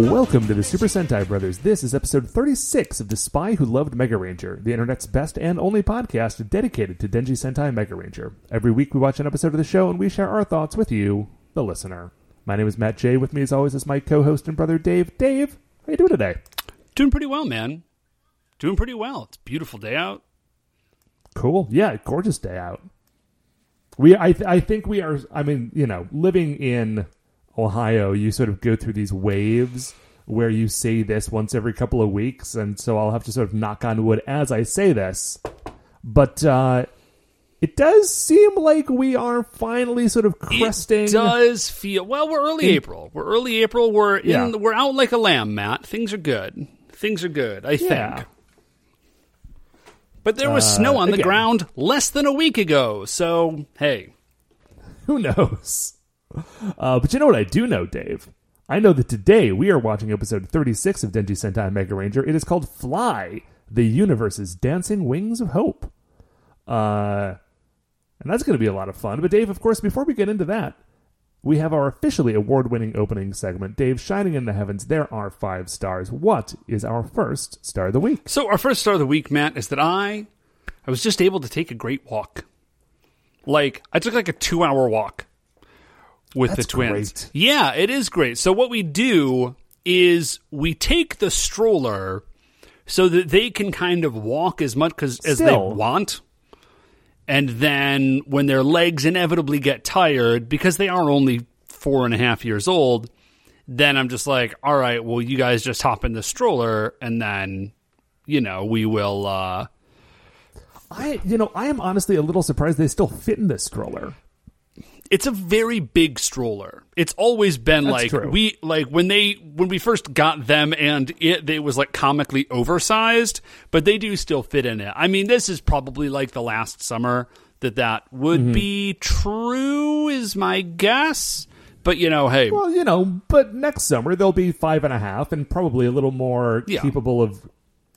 Welcome to the Super Sentai Brothers. This is episode 36 of The Spy Who Loved Mega Ranger, the internet's best and only podcast dedicated to Denji Sentai Mega Ranger. Every week we watch an episode of the show and we share our thoughts with you, the listener. My name is Matt J. With me, as always, is my co-host and brother Dave. Dave, how you doing today? Doing pretty well, man. Doing pretty well. It's a beautiful day out. Cool. Yeah, gorgeous day out. We, I, th- I think we are. I mean, you know, living in Ohio, you sort of go through these waves where you say this once every couple of weeks, and so I'll have to sort of knock on wood as I say this. But uh, it does seem like we are finally sort of cresting. It does feel well. We're early April. We're early April. We're in. Yeah. We're out like a lamb, Matt. Things are good. Things are good. I Yeah. think. But there was Uh, snow on the again. ground less than a week ago. So hey, Who knows? Uh, but you know what I do know, Dave? I know that today we are watching episode 36 of Denji Sentai Mega Ranger. It is called Fly, the universe's dancing wings of hope. Uh, and that's going to be a lot of fun. But Dave, of course, before we get into that, we have our officially award-winning opening segment. Dave, shining in the heavens, there are five stars. What is our first star of the week? so our first star of the week, Matt, is that I, I was just able to take a great walk. Like I took like a two-hour walk with That's the twins. great. Yeah, it is great. So what we do is we take the stroller so that they can kind of walk as much 'cause- as they want. And then when their legs inevitably get tired, because they are only four and a half years old, then I'm just like, all right, well, you guys just hop in the stroller and then, you know, we will. Uh, I, you know, I am honestly a little surprised they still fit in this stroller. It's a very big stroller. It's always been That's like true. we like when they when we first got them and it it was like comically oversized, but they do still fit in it. I mean, this is probably like the last summer that that would Mm-hmm. be true is my guess. But you know, hey, Well, you know, but next summer they'll be five and a half and probably a little more Yeah. capable of,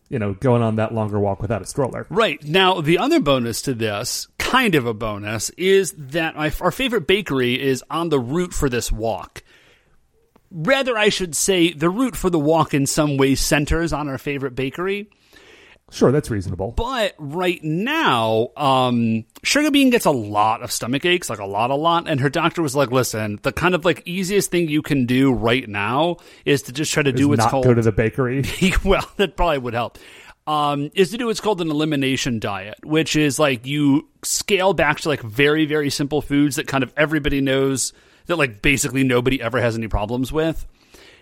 you know, going on that longer walk without a stroller. Right. Now, the other bonus to this, kind of a bonus, is that my, our favorite bakery is on the route for this walk. Rather, I should say, the route for the walk in some ways centers on our favorite bakery. Sure, that's reasonable. But right now, um, Sugar Bean gets a lot of stomach aches, like a lot, a lot. And her doctor was like, listen, the kind of like easiest thing you can do right now is to just try to do what's not called go to the bakery. well, that probably would help. Um, is to do what's called an elimination diet, which is like you scale back to like very, very simple foods that kind of everybody knows that like basically nobody ever has any problems with.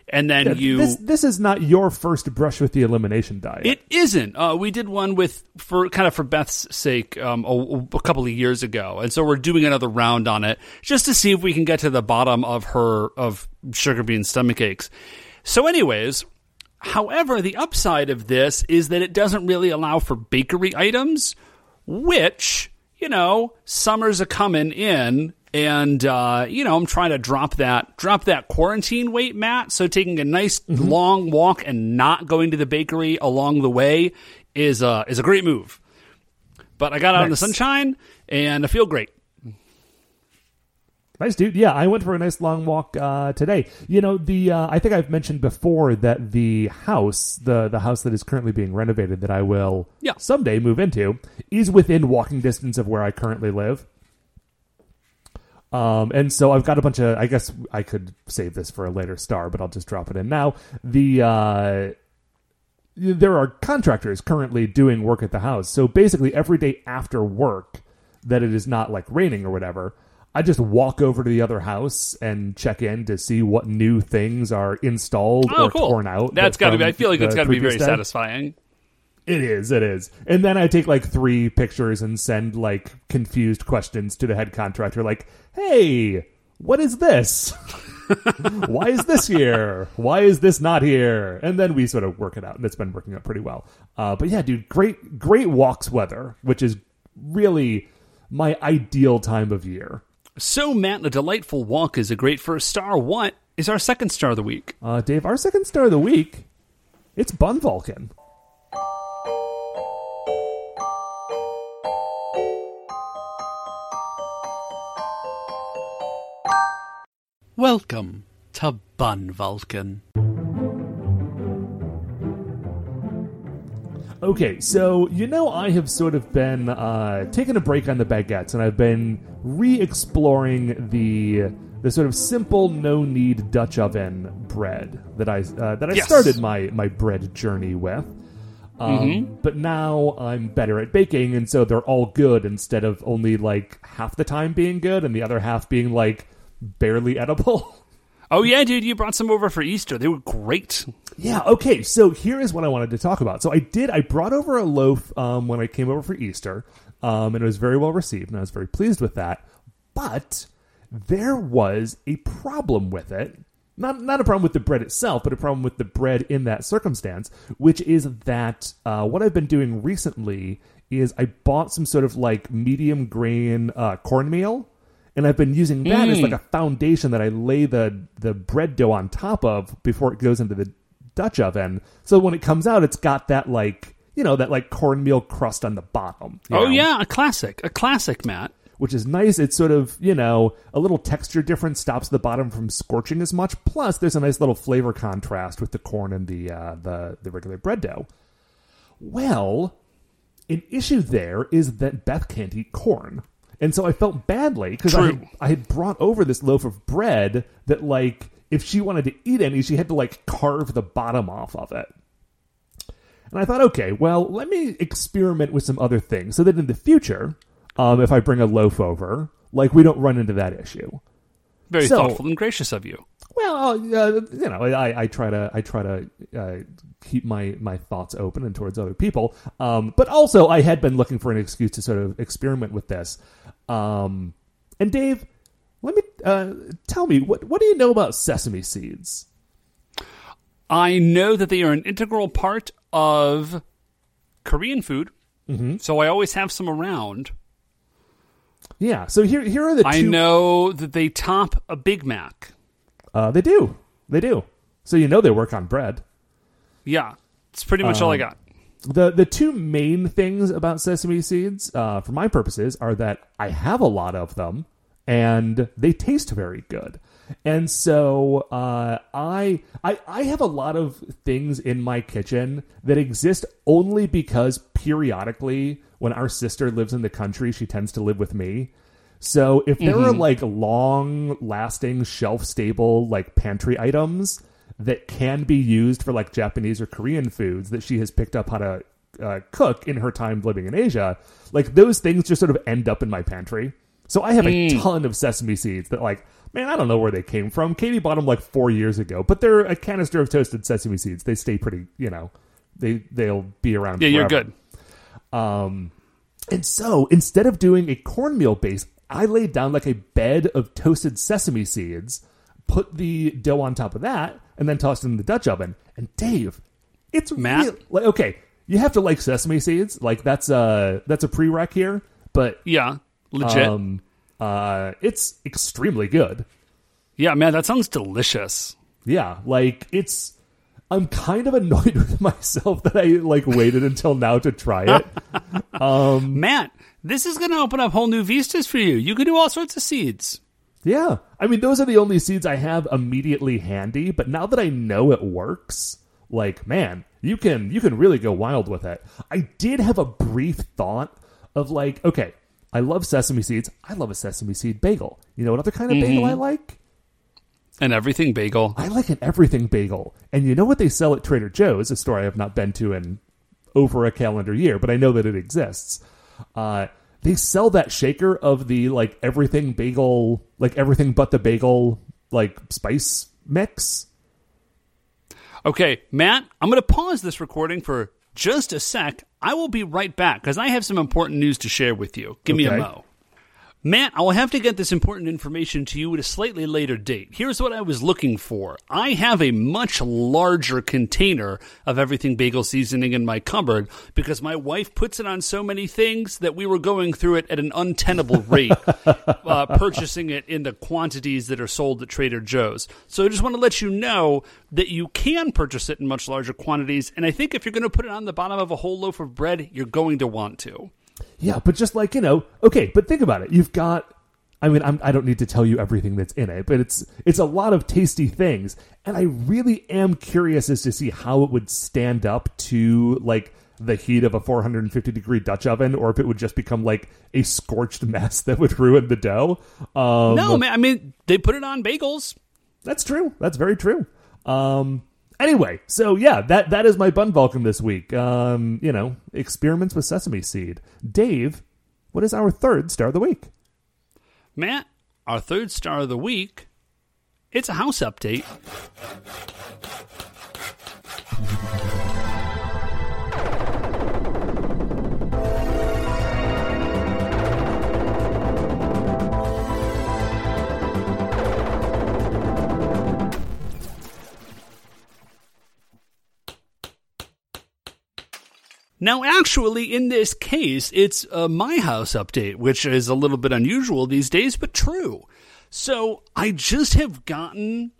And then you this this is not your first brush with the elimination diet. it isn't. Uh, we did one with for kind of for Beth's sake um, a, a couple of years ago, and so we're doing another round on it just to see if we can get to the bottom of her of sugar bean stomach aches. So, anyways, however, the upside of this is that it doesn't really allow for bakery items, which you know summers are coming in. And uh, you know, I'm trying to drop that drop that quarantine weight, Matt. So taking a nice long walk and not going to the bakery along the way is uh, is a great move. But I got out in the sunshine and I feel great. Nice dude. Yeah, I went for a nice long walk uh, today. You know, the uh, I think I've mentioned before that the house, the the house that is currently being renovated, that I will Yeah. someday move into, is within walking distance of where I currently live. Um, and so I've got a bunch of. I guess I could save this for a later star, but I'll just drop it in now. The uh, there are contractors currently doing work at the house. So basically, every day after work, that it is not like raining or whatever, I just walk over to the other house and check in to see what new things are installed Oh, or cool. torn out. That's got to be. I feel like the it's got to be very satisfying. It is, it is. And then I take like three pictures and send like confused questions to the head contractor, like, hey, what is this? Why is this here? Why is this not here? And then we sort of work it out, and it's been working out pretty well. Uh, but yeah, dude, great, great walks weather, which is really my ideal time of year. So, Matt, a delightful walk is a great first star. What is our second star of the week? Uh, Dave, our second star of the week, it's Bun Vulcan. Welcome to Bun Vulcan. Okay, so you know I have sort of been uh, taking a break on the baguettes, and I've been re-exploring the the sort of simple, no-need Dutch oven bread that I uh, that I Yes. started my my bread journey with. Um, Mm-hmm. But now I'm better at baking, and so they're all good instead of only like half the time being good and the other half being like barely edible. Oh yeah, dude, you brought some over for Easter. They were great. Yeah, okay. So here is what I wanted to talk about. So I did I brought over a loaf um, when I came over for Easter. Um, and it was very well received, and I was very pleased with that. But there was a problem with it. Not not a problem with the bread itself, but a problem with the bread in that circumstance, which is that uh, what I've been doing recently is I bought some sort of like medium grain uh, cornmeal, and I've been using that as like a foundation that I lay the the bread dough on top of before it goes into the Dutch oven. So when it comes out, it's got that like you know that like cornmeal crust on the bottom. Oh know? yeah, a classic, a classic, Matt. which is nice. It's sort of, you know, a little texture difference stops the bottom from scorching as much. Plus, there's a nice little flavor contrast with the corn and the uh, the the regular bread dough. Well, an issue there is that Beth can't eat corn. And so I felt badly because I, had- I had brought over this loaf of bread that, like, if she wanted to eat any, she had to, like, carve the bottom off of it. And I thought, okay, well, let me experiment with some other things so that in the future, um, if I bring a loaf over, like, we don't run into that issue. Very So- thoughtful and gracious of you. Well, uh, you know, I, I try to I try to uh, keep my, my thoughts open and towards other people. Um, but also, I had been looking for an excuse to sort of experiment with this. Um, and Dave, let me uh, tell me what what do you know about sesame seeds? I know that they are an integral part of Korean food, Mm-hmm. so I always have some around. Yeah, so here here are the two. I know that they top a Big Mac. Uh, they do, they do. So you know they work on bread. Yeah, it's pretty much all I Um, got. The the two main things about sesame seeds, uh, for my purposes, are that I have a lot of them and they taste very good. And so uh, I, I I have a lot of things in my kitchen that exist only because periodically, when our sister lives in the country, she tends to live with me. So if there are like long lasting shelf stable like pantry items that can be used for like Japanese or Korean foods that she has picked up how to uh, cook in her time living in Asia, like those things just sort of end up in my pantry. So I have a ton of sesame seeds that like, man, I don't know where they came from. Katie bought them like four years ago, but they're a canister of toasted sesame seeds. They stay pretty, you know, they they'll be around. Yeah, you're good. Um, and so instead of doing a cornmeal base, I laid down like a bed of toasted sesame seeds, put the dough on top of that, and then tossed it in the Dutch oven. And Dave, it's Matt? real- like okay, you have to like sesame seeds, like that's a that's a prereq here, but Yeah, legit. um, uh, it's extremely good. yeah, man, that sounds delicious. Yeah, like it's. I'm kind of annoyed with myself that I like waited until now to try it. Matt, this is going to open up whole new vistas for you. You can do all sorts of seeds. Yeah. I mean, those are the only seeds I have immediately handy, but now that I know it works, like, man, you can you can really go wild with it. I did have a brief thought of like, okay, I love sesame seeds. I love a sesame seed bagel. You know what other kind of bagel I like? And everything bagel. I like an everything bagel. And you know what they sell at Trader Joe's, a store I have not been to in over a calendar year, but I know that it exists. Uh, they sell that shaker of the like everything bagel, like everything but the bagel, like spice mix. Okay, Matt, I'm going to pause this recording for just a sec. I will be right back because I have some important news to share with you. Give me a Okay. mo. Matt, I will have to get this important information to you at a slightly later date. Here's what I was looking for. I have a much larger container of everything bagel seasoning in my cupboard because my wife puts it on so many things that we were going through it at an untenable rate, uh, purchasing it in the quantities that are sold at Trader Joe's. So I just want to let you know that you can purchase it in much larger quantities. And I think if you're going to put it on the bottom of a whole loaf of bread, you're going to want to. Yeah, but just like, you know, okay, but think about it. You've got I mean, I'm, I don't need to tell you everything that's in it, but it's it's a lot of tasty things, and I really am curious as to see how it would stand up to like the heat of a 450 degree Dutch oven, or if it would just become like a scorched mess that would ruin the dough. Um, No, man. I mean, they put it on bagels. That's true. That's very true. Um, anyway, so yeah, that that is my bun Vulcan this week. Um, you know, experiments with sesame seed. Dave, what is our third star of the week? Matt, our third star of the week, it's a house update. Now, actually, in this case, it's a My House update, which is a little bit unusual these days, but true. So, I just have gotten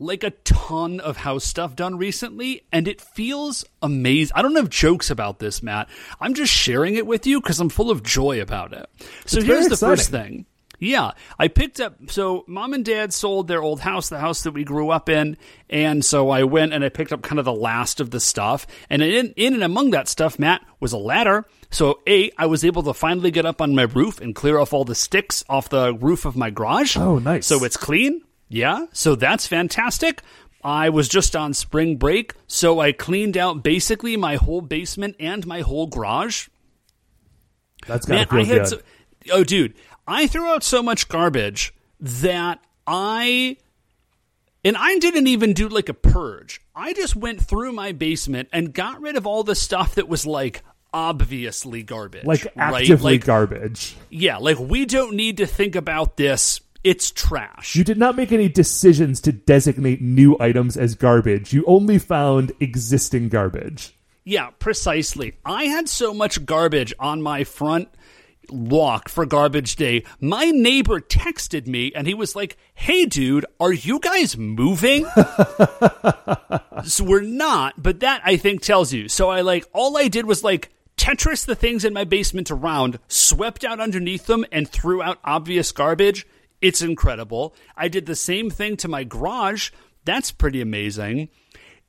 like a ton of house stuff done recently, and it feels amazing. I don't have jokes about this, Matt. I'm just sharing it with you because I'm full of joy about it. So, It's here's the first thing. Yeah, I picked up. So mom and dad sold their old house, the house that we grew up in, and so I went and I picked up kind of the last of the stuff. And in in and among that stuff, Matt was a ladder. So a, I was able to finally get up on my roof and clear off all the sticks off the roof of my garage. Oh, nice. So it's clean. Yeah, so that's fantastic. I was just on spring break, so I cleaned out basically my whole basement and my whole garage. That's gotta Man, feel I had good. so, oh, dude, I threw out so much garbage that I and I didn't even do like a purge. I just went through my basement and got rid of all the stuff that was like obviously garbage, like right? actively Like, garbage. yeah, like we don't need to think about this. It's trash. You did not make any decisions to designate new items as garbage. You only found existing garbage. Yeah, precisely. I had so much garbage on my front walk for garbage day. My neighbor texted me and he was like, Hey dude, are you guys moving? so we're not, but that I think tells you. So I like, all I did was like, Tetris the things in my basement around, swept out underneath them, and threw out obvious garbage. It's incredible. I did the same thing to my garage. That's pretty amazing.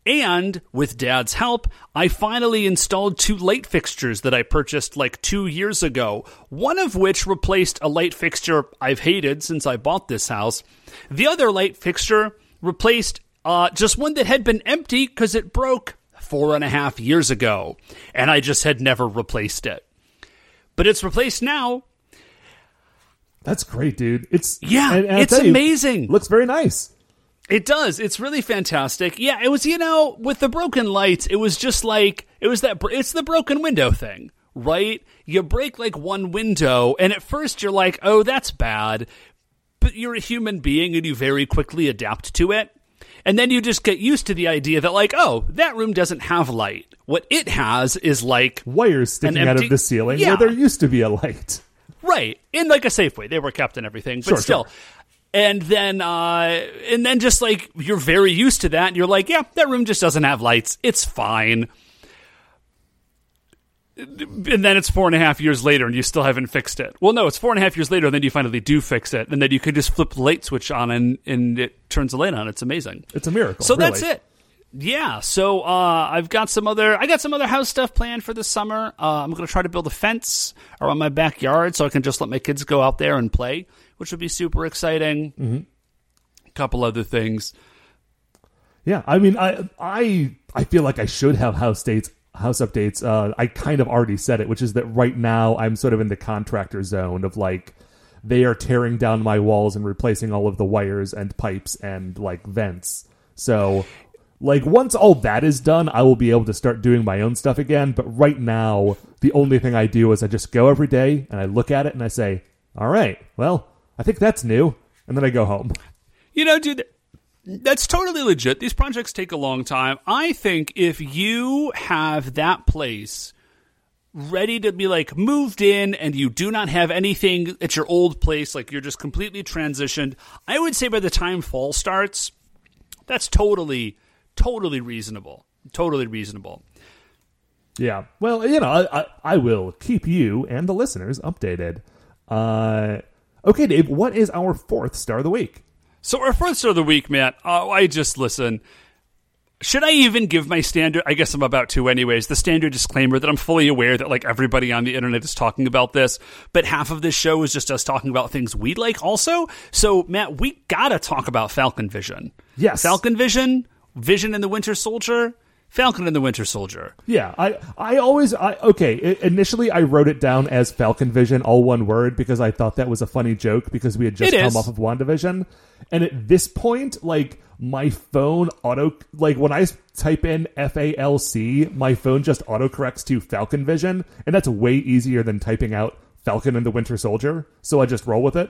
And with dad's help, I finally installed two light fixtures that I purchased like two years ago. One of which replaced a light fixture I've hated since I bought this house. The other light fixture replaced uh, just one that had been empty because it broke four and a half years ago. And I just had never replaced it. But it's replaced now. That's great, dude. It's Yeah, and- and it's tell you, amazing. looks very nice. It does. It's really fantastic. Yeah, it was, you know, with the broken lights, it was just like, it was that, it's the broken window thing, right? You break like one window, and at first you're like, oh, that's bad. But you're a human being and you very quickly adapt to it. And then you just get used to the idea that, like, oh, that room doesn't have light. What it has is like, Wires sticking out of the ceiling Yeah. where there used to be a light. Right. In like a safe way. They were kept and everything. But Sure, still. sure. And then uh and then just like you're very used to that and you're like, yeah, that room just doesn't have lights. It's fine. And then it's four and a half years later and you still haven't fixed it. Well, no, it's four and a half years later and then you finally do fix it. And then you can just flip the light switch on and, and it turns the light on. It's amazing. It's a miracle. So that's it. Yeah. So uh, I've got some other I got some other house stuff planned for the summer. Uh, I'm going to try to build a fence around my backyard so I can just let my kids go out there and play, which would be super exciting. Mm-hmm. A couple other things. Yeah, I mean, I I I feel like I should have house dates, house updates. Uh, I kind of already said it, which is that right now I'm sort of in the contractor zone of like they are tearing down my walls and replacing all of the wires and pipes and like vents. So, like once all that is done, I will be able to start doing my own stuff again. But right now, the only thing I do is I just go every day and I look at it and I say, "All right, well, I think that's new," and then I go home. You know, dude, that's totally legit. These projects take a long time. I think if you have that place ready to be like moved in and you do not have anything at your old place, like you're just completely transitioned, I would say by the time fall starts, that's totally, totally reasonable. Totally reasonable. Yeah. Well, you know, I, I, I will keep you and the listeners updated. Uh, Okay, Dave, what is our fourth star of the week? So our fourth star of the week, Matt. Oh, I just listen. Should I even give my standard? I guess I'm about to, anyways. The standard disclaimer that I'm fully aware that like everybody on the internet is talking about this, but half of this show is just us talking about things we like, also. So, Matt, we gotta talk about Falcon Vision. Yes. Falcon Vision, Vision and the Winter Soldier, Falcon and the Winter Soldier. Yeah, I I always I okay. i- Initially, I wrote it down as Falcon Vision, all one word, because I thought that was a funny joke because we had just come off of WandaVision, and at this point, like my phone auto like when I type in F A L C, my phone just autocorrects to Falcon Vision, and that's way easier than typing out Falcon and the Winter Soldier. So I just roll with it.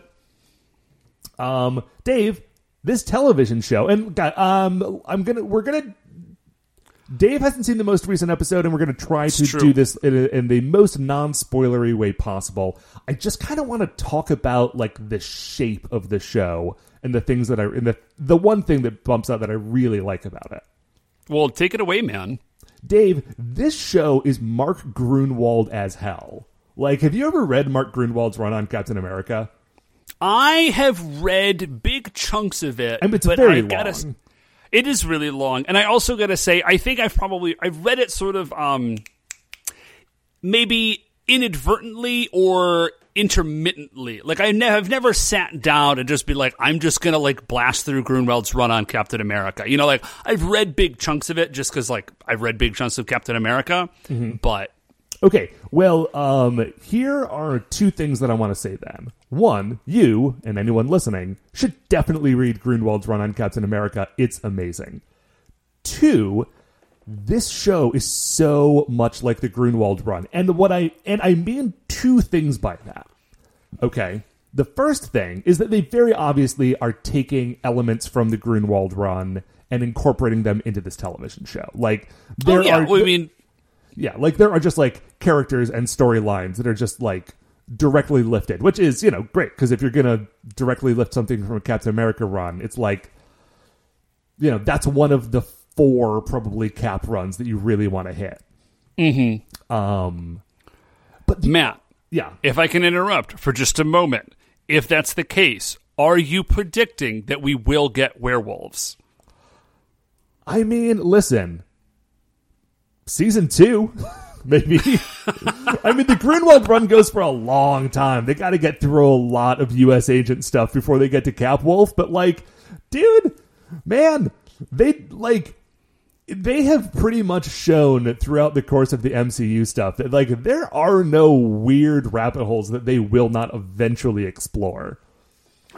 Um, Dave, this television show, and um, I'm gonna we're gonna Dave hasn't seen the most recent episode, and we're going to try to true. do this in, a, in the most non-spoilery way possible. I just kind of want to talk about like the shape of the show and the things that I and the the one thing that bumps out that I really like about it. Well, take it away, man. Dave, this show is Mark Gruenwald as hell. Like, have you ever read Mark Gruenwald's run on Captain America? I have read big chunks of it, I mean, it's but very I gotta, long. It is really long, and I also got to say, I think I've probably I've read it sort of um maybe inadvertently or intermittently. Like I ne- have never sat down and just be like, I'm just gonna like blast through Gruenwald's run on Captain America. You know, like I've read big chunks of it just because like I've read big chunks of Captain America, Mm-hmm. but Okay, well, um, here are two things that I want to say then. One, you and anyone listening should definitely read Gruenwald's run on Captain America. It's amazing. Two, this show is so much like the Gruenwald run. And what I and I mean two things by that. Okay. The first thing is that they very obviously are taking elements from the Gruenwald run and incorporating them into this television show. Like there oh yeah, are well, I mean, yeah, like there are just like characters and storylines that are just like directly lifted, which is, you know, great because if you're going to directly lift something from a Captain America run, it's like you know, that's one of the four probably cap runs that you really want to hit. Mhm. Um but the, Matt, yeah. if I can interrupt for just a moment, if that's the case, are you predicting that we will get werewolves? I mean, listen. Season 2 maybe. I mean, the Gruenwald run goes for a long time. They got to get through a lot of U.S. agent stuff before they get to Cap Wolf. But like, dude, man, they like they have pretty much shown throughout the course of the MCU stuff that like there are no weird rabbit holes that they will not eventually explore.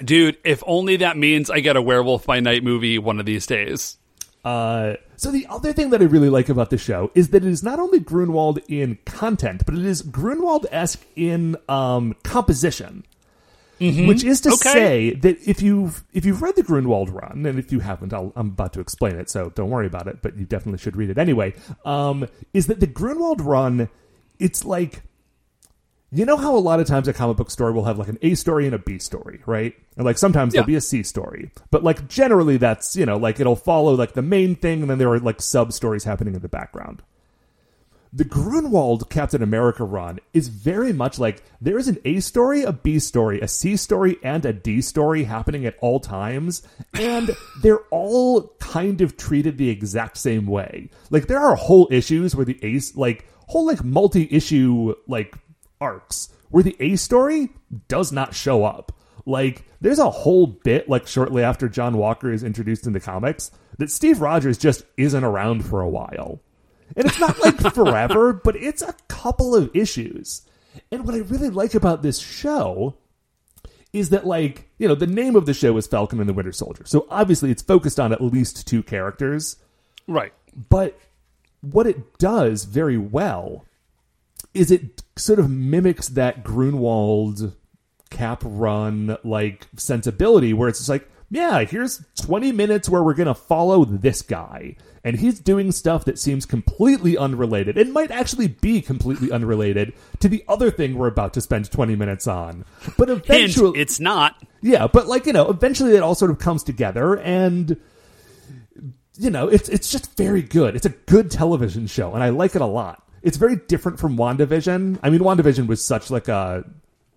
Dude, if only that means I get a werewolf by night movie one of these days. Uh, so the other thing that I really like about the show is that it is not only Gruenwald in content, but it is Gruenwald esque in um, composition. Which is to Okay. say that if you've if you've read the Gruenwald run, and if you haven't, I'll, I'm about to explain it, so don't worry about it. But you definitely should read it anyway. Um, is that the Gruenwald run? It's like you know how a lot of times a comic book story will have like an A story and a B story, right? And like sometimes there'll be a C story. But like generally that's, you know, like it'll follow like the main thing and then there are like sub stories happening in the background. The Gruenwald Captain America run is very much like there is an A story, a B story, a C story, and a D story happening at all times, and they're all kind of treated the exact same way. Like there are whole issues where the A like whole like multi-issue like arcs where the A story does not show up. Like there's a whole bit like shortly after John Walker is introduced in the comics that Steve Rogers just isn't around for a while. And it's not like forever, but it's a couple of issues. And what I really like about this show is that, like, you know, the name of the show is Falcon and the Winter Soldier. So obviously it's focused on at least two characters. Right. But what it does very well is it sort of mimics that Gruenwald cap run like sensibility where it's just like, yeah, here's 20 minutes where we're going to follow this guy. And he's doing stuff that seems completely unrelated. It might actually be completely unrelated to the other thing we're about to spend 20 minutes on. But eventually. it's not. Yeah, but like you know, eventually it all sort of comes together, and you know, it's it's just very good. It's a good television show, and I like it a lot. It's very different from WandaVision. I mean, WandaVision was such like a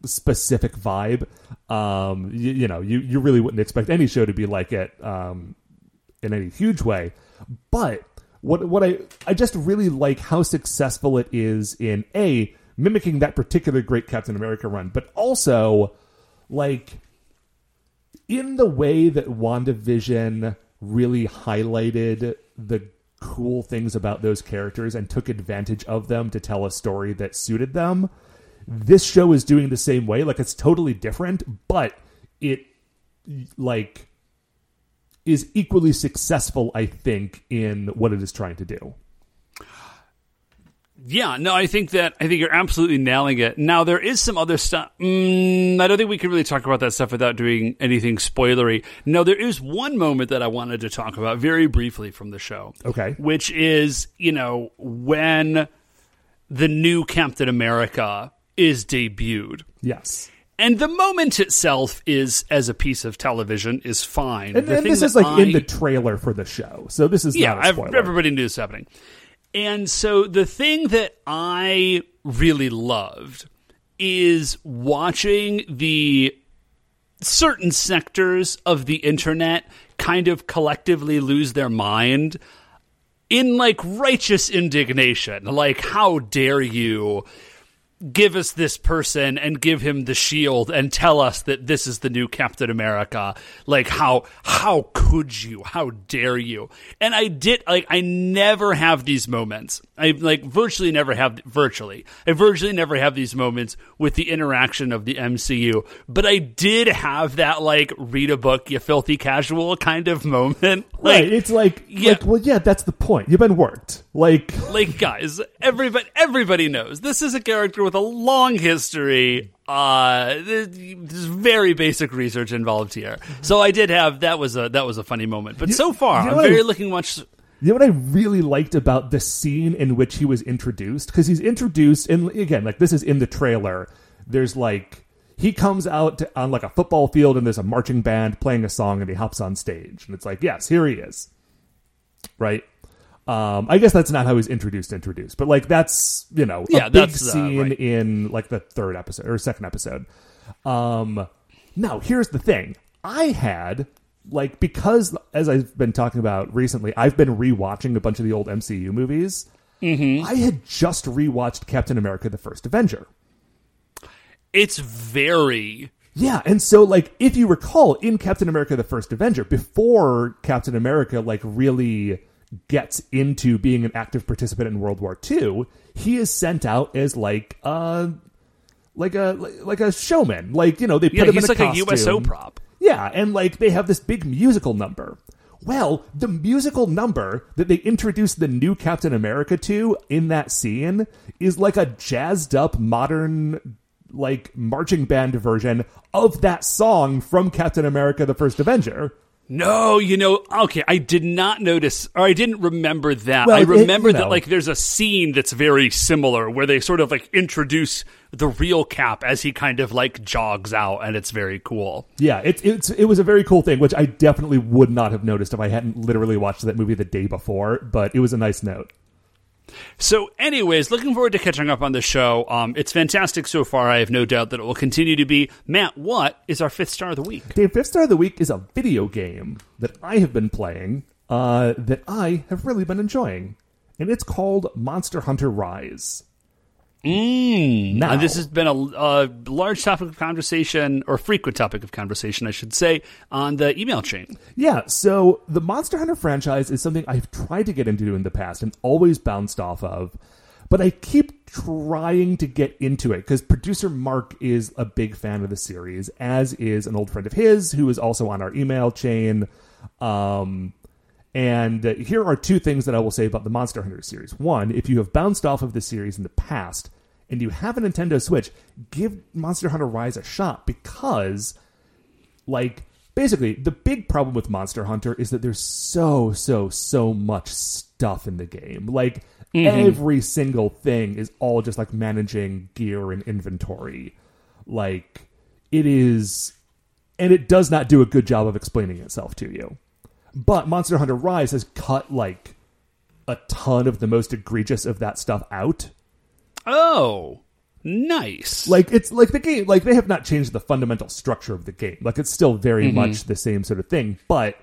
specific vibe. Um, you, you know, you you really wouldn't expect any show to be like it um, in any huge way, but what what I I just really like how successful it is in a mimicking that particular great Captain America run, but also like in the way that WandaVision really highlighted the cool things about those characters and took advantage of them to tell a story that suited them. This show is doing the same way. Like it's totally different, but it like is equally successful, I think, in what it is trying to do. Yeah, no, I think that I think you're absolutely nailing it. Now there is some other stuff. Mm, I don't think we can really talk about that stuff without doing anything spoilery. No, there is one moment that I wanted to talk about very briefly from the show. Okay. which is you know when the new Captain America is debuted. Yes. And the moment itself is, as a piece of television, is fine. And, The and thing this is like in the trailer for the show. So this is yeah, not a spoiler. everybody knew this happening. And so the thing that I really loved is watching the certain sectors of the internet kind of collectively lose their mind in like righteous indignation. Like, how dare you give us this person and give him the shield and tell us that this is the new Captain America. Like how how could you? How dare you? And I did like I never have these moments. I like virtually never have virtually. I virtually never have these moments with the interaction of the MCU. But I did have that like read a book, you filthy casual kind of moment. Like right. It's like, yeah. like, well, yeah, that's the point. You've been worked. Like, like guys everybody everybody knows this is a character with a long history uh there's there's very basic research involved here so i did have that was a that was a funny moment but so far you know i'm very looking much You know what I really liked about the scene in which he was introduced? Because he's introduced, and again, like this is in the trailer. There's like he comes out to, on like a football field, and there's a marching band playing a song, and he hops on stage, and it's like, yes, here he is, right? Um, I guess that's not how he's introduced. Introduced, but like that's you know a Yeah, big that's, uh, scene right. in like the third episode or second episode. Um, now here's the thing: I had like because as I've been talking about recently, I've been rewatching a bunch of the old MCU movies. Mm-hmm. I had just rewatched Captain America: The First Avenger. it's very Yeah, and so like if you recall in Captain America the First Avenger, before Captain America like really gets into being an active participant in World War II, he is sent out as like uh like a like a showman. Like, you know, they put yeah him he's in a like a uso prop Yeah, and like they have this big musical number. Well, the musical number that they introduced the new Captain America to in that scene is like a jazzed up modern like marching band version of that song from Captain America the First Avenger. No you know okay i did not notice or i didn't remember that. Well, i it- remember you that like there's a scene that's very similar where they sort of like introduce the real cap as he kind of like jogs out and it's very cool. Yeah, it's it's it was a very cool thing, which I definitely would not have noticed if I hadn't literally watched that movie the day before, but it was a nice note. So, anyways, looking forward to catching up on the show. Um, it's fantastic so far. I have no doubt that it will continue to be. Matt, what is our fifth star of the week? Dave, fifth star of the week is a video game that I have been playing uh, that I have really been enjoying, and it's called Monster Hunter Rise. Mm. Now- And this has been a, a large topic of conversation, or frequent topic of conversation, I should say, on the email chain. Yeah, so the Monster Hunter franchise is something I've tried to get into in the past and always bounced off of, but I keep trying to get into it because producer Mark is a big fan of the series, as is an old friend of his who is also on our email chain. Um, and here are two things that I will say about the Monster Hunter series. One, if you have bounced off of the series in the past and you have a Nintendo Switch, give Monster Hunter Rise a shot because like basically the big problem with monster hunter is that there's so so so much stuff in the game. Like mm-hmm. every single thing is all just like managing gear and inventory. Like it is and it does not do a good job of explaining itself to you. But monster hunter rise has cut like a ton of the most egregious of that stuff out Oh. Nice. Like it's like the game like they have not changed the fundamental structure of the game. Like it's still very mm-hmm. much the same sort of thing, but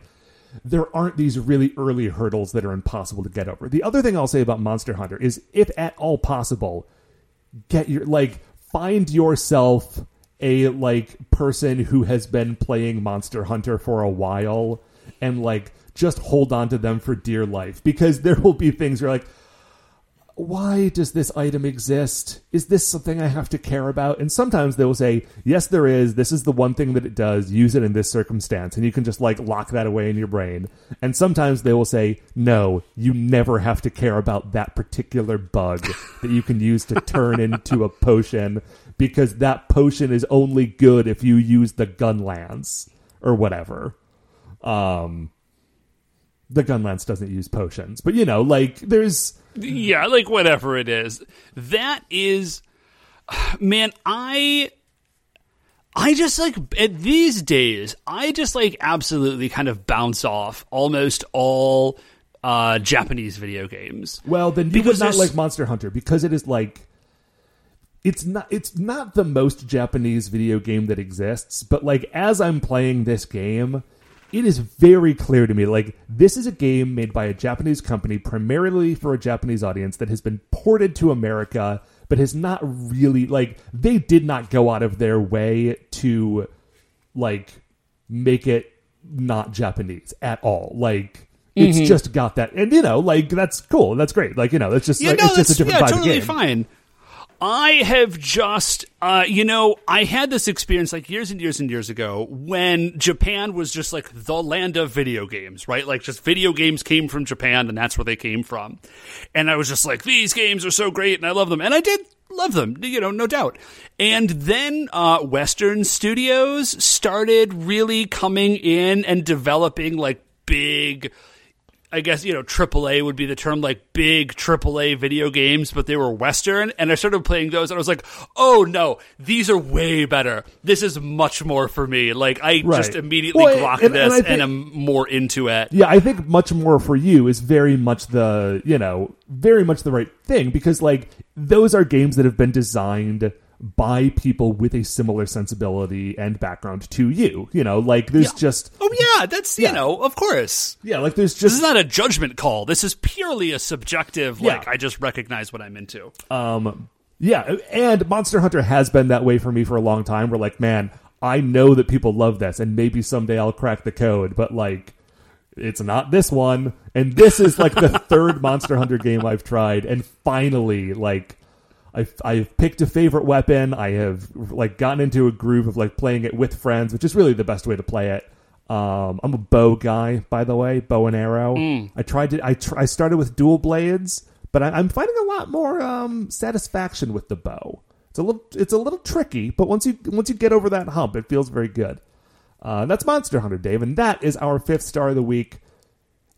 there aren't these really early hurdles that are impossible to get over. The other thing I'll say about Monster Hunter is if at all possible, get your like find yourself a like person who has been playing Monster Hunter for a while and like just hold on to them for dear life because there will be things where like why does this item exist? Is this something I have to care about? And sometimes they will say, yes, there is. This is the one thing that it does. Use it in this circumstance. And you can just like lock that away in your brain. And sometimes they will say, no, you never have to care about that particular bug that you can use to turn into a potion because that potion is only good if you use the gun lance or whatever. Um, the gun lance doesn't use potions, but you know, like there's yeah, like whatever it is. That is man, I I just like at these days, I just like absolutely kind of bounce off almost all uh Japanese video games. Well, then you Because would not like Monster Hunter because it is like it's not it's not the most Japanese video game that exists, but like as I'm playing this game, it is very clear to me like this is a game made by a Japanese company primarily for a Japanese audience that has been ported to America but has not really like they did not go out of their way to like make it not Japanese at all. Like it's Mm-hmm. just got that, and you know, like that's cool. That's great. Like you know, that's just Yeah, like, no, it's just a different yeah, vibe of totally game. fine. I have just, uh, you know, I had this experience like years and years and years ago when Japan was just like the land of video games, right? Like just video games came from Japan and that's where they came from. And I was just like, these games are so great and I love them. And I did love them, you know, no doubt. And then uh, Western studios started really coming in and developing like big I guess you know AAA would be the term, like big AAA video games, but they were Western. And I started playing those, and I was like, "Oh no, these are way better. This is much more for me." Like I Right. just immediately Well, grok and- this, and I and, I'm more into it. Yeah, I think much more for you is very much the you know very much the right thing because like those are games that have been designed by people with a similar sensibility and background to you. You know, like there's Yeah. just Oh yeah, that's you know, of course. yeah, like there's just This is not a judgment call. This is purely a subjective. Like I just recognize what I'm into. um yeah, and Monster Hunter has been that way for me for a long time. We're like, man, I know that people love this, and maybe someday I'll crack the code, but like. It's not this one, and this is like the third Monster Hunter game I've tried, and finally, like, I've I've picked a favorite weapon. I have like gotten into a groove of like playing it with friends, which is really the best way to play it. Um, I'm a bow guy, by the way, bow and arrow. I tried to. I tr- I started with dual blades, but I, I'm finding a lot more um, satisfaction with the bow. It's a little it's a little tricky, but once you once you get over that hump, it feels very good. Uh, that's Monster Hunter, Dave, and that is our fifth star of the week.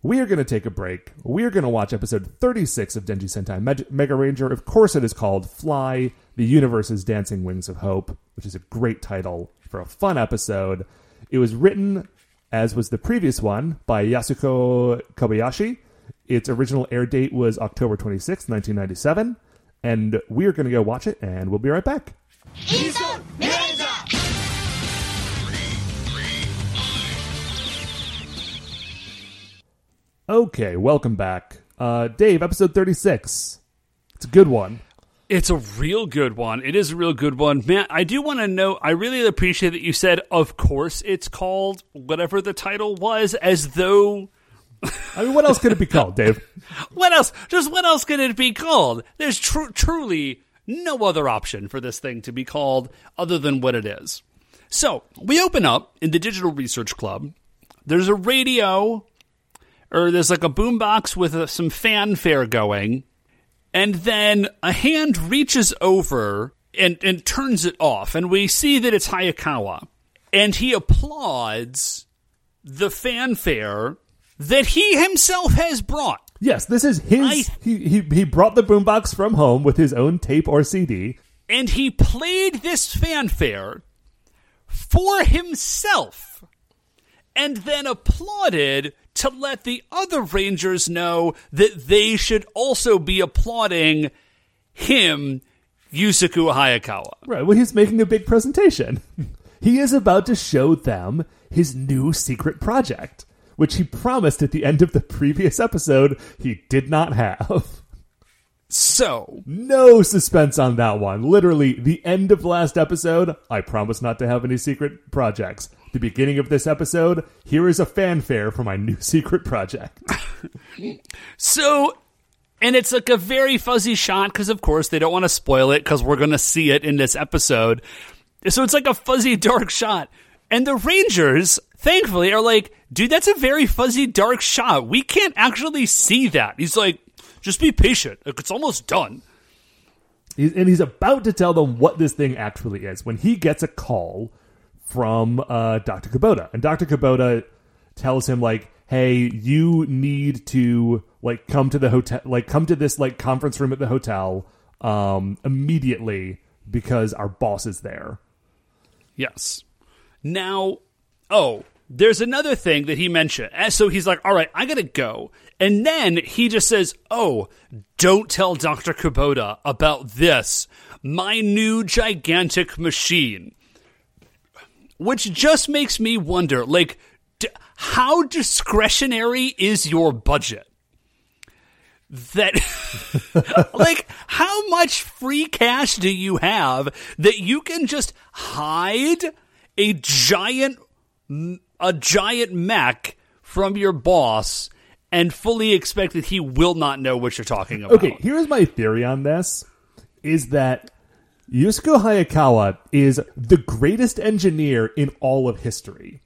We are going to take a break. We are going to watch episode 36 of Denji Sentai Meg- Mega Ranger. Of course, it is called Fly, the Universe's Dancing Wings of Hope, which is a great title for a fun episode. It was written, as was the previous one, by Yasuko Kobayashi. Its original air date was October 26, 1997. And we are going to go watch it, and we'll be right back. Okay, welcome back. Uh, Dave, episode 36. It's a good one. It's a real good one. It is a real good one. Man, I do want to know, I really appreciate that you said, of course it's called whatever the title was, as though. I mean, what else could it be called, Dave? What else? Just what else could it be called? There's tru- truly no other option for this thing to be called other than what it is. So, we open up in the Digital Research Club. There's a radio, or there's like a boombox with uh, some fanfare going. And then a hand reaches over and, and turns it off. And we see that it's Hayakawa. And he applauds the fanfare that he himself has brought. Yes, this is his. I- he, he he brought the boombox from home with his own tape or CD. And he played this fanfare for himself and then applauded to let the other Rangers know that they should also be applauding him Yusaku Hayakawa. Right. Well, he's making a big presentation. he is about to show them his new secret project, which he promised at the end of the previous episode he did not have. So, No suspense on that one. Literally, the end of last episode, I promise not to have any secret projects. The beginning of this episode, here is a fanfare for my new secret project. so, and it's like a very fuzzy shot because, of course, they don't want to spoil it because we're going to see it in this episode. So it's like a fuzzy, dark shot. And the Rangers, thankfully, are like, dude, that's a very fuzzy, dark shot. We can't actually see that. He's like, just be patient. Like, it's almost done. He's, and he's about to tell them what this thing actually is when he gets a call from uh, Dr. Kubota. And Dr. Kubota tells him, like, hey, you need to, like, come to the hotel, like, come to this, like, conference room at the hotel um, immediately because our boss is there. Yes. Now, oh, there's another thing that he mentioned. So he's like, all right, I gotta go. And then he just says, oh, don't tell Dr. Kubota about this, my new gigantic machine. Which just makes me wonder, like, d- how discretionary is your budget? that like how much free cash do you have that you can just hide a giant a giant mech from your boss and fully expect that he will not know what you're talking about. Okay, here's my theory on this is that Yusuke Hayakawa is the greatest engineer in all of history.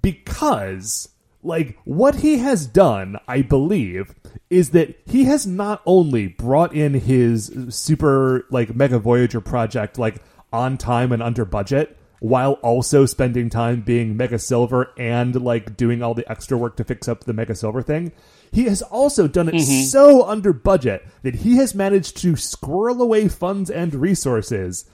Because like what he has done, I believe, is that he has not only brought in his super like Mega Voyager project like on time and under budget, while also spending time being Mega Silver and like doing all the extra work to fix up the Mega Silver thing. He has also done it mm-hmm. so under budget that he has managed to squirrel away funds and resources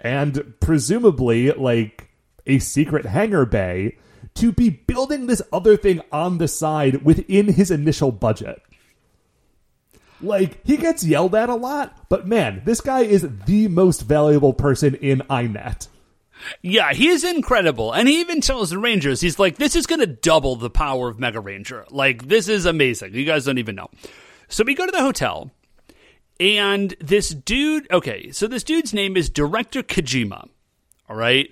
and presumably like a secret hangar bay to be building this other thing on the side within his initial budget. Like, he gets yelled at a lot, but man, this guy is the most valuable person in INET. Yeah, he's incredible. And he even tells the Rangers, he's like, this is going to double the power of Mega Ranger. Like, this is amazing. You guys don't even know. So we go to the hotel, and this dude, okay, so this dude's name is Director Kojima. All right.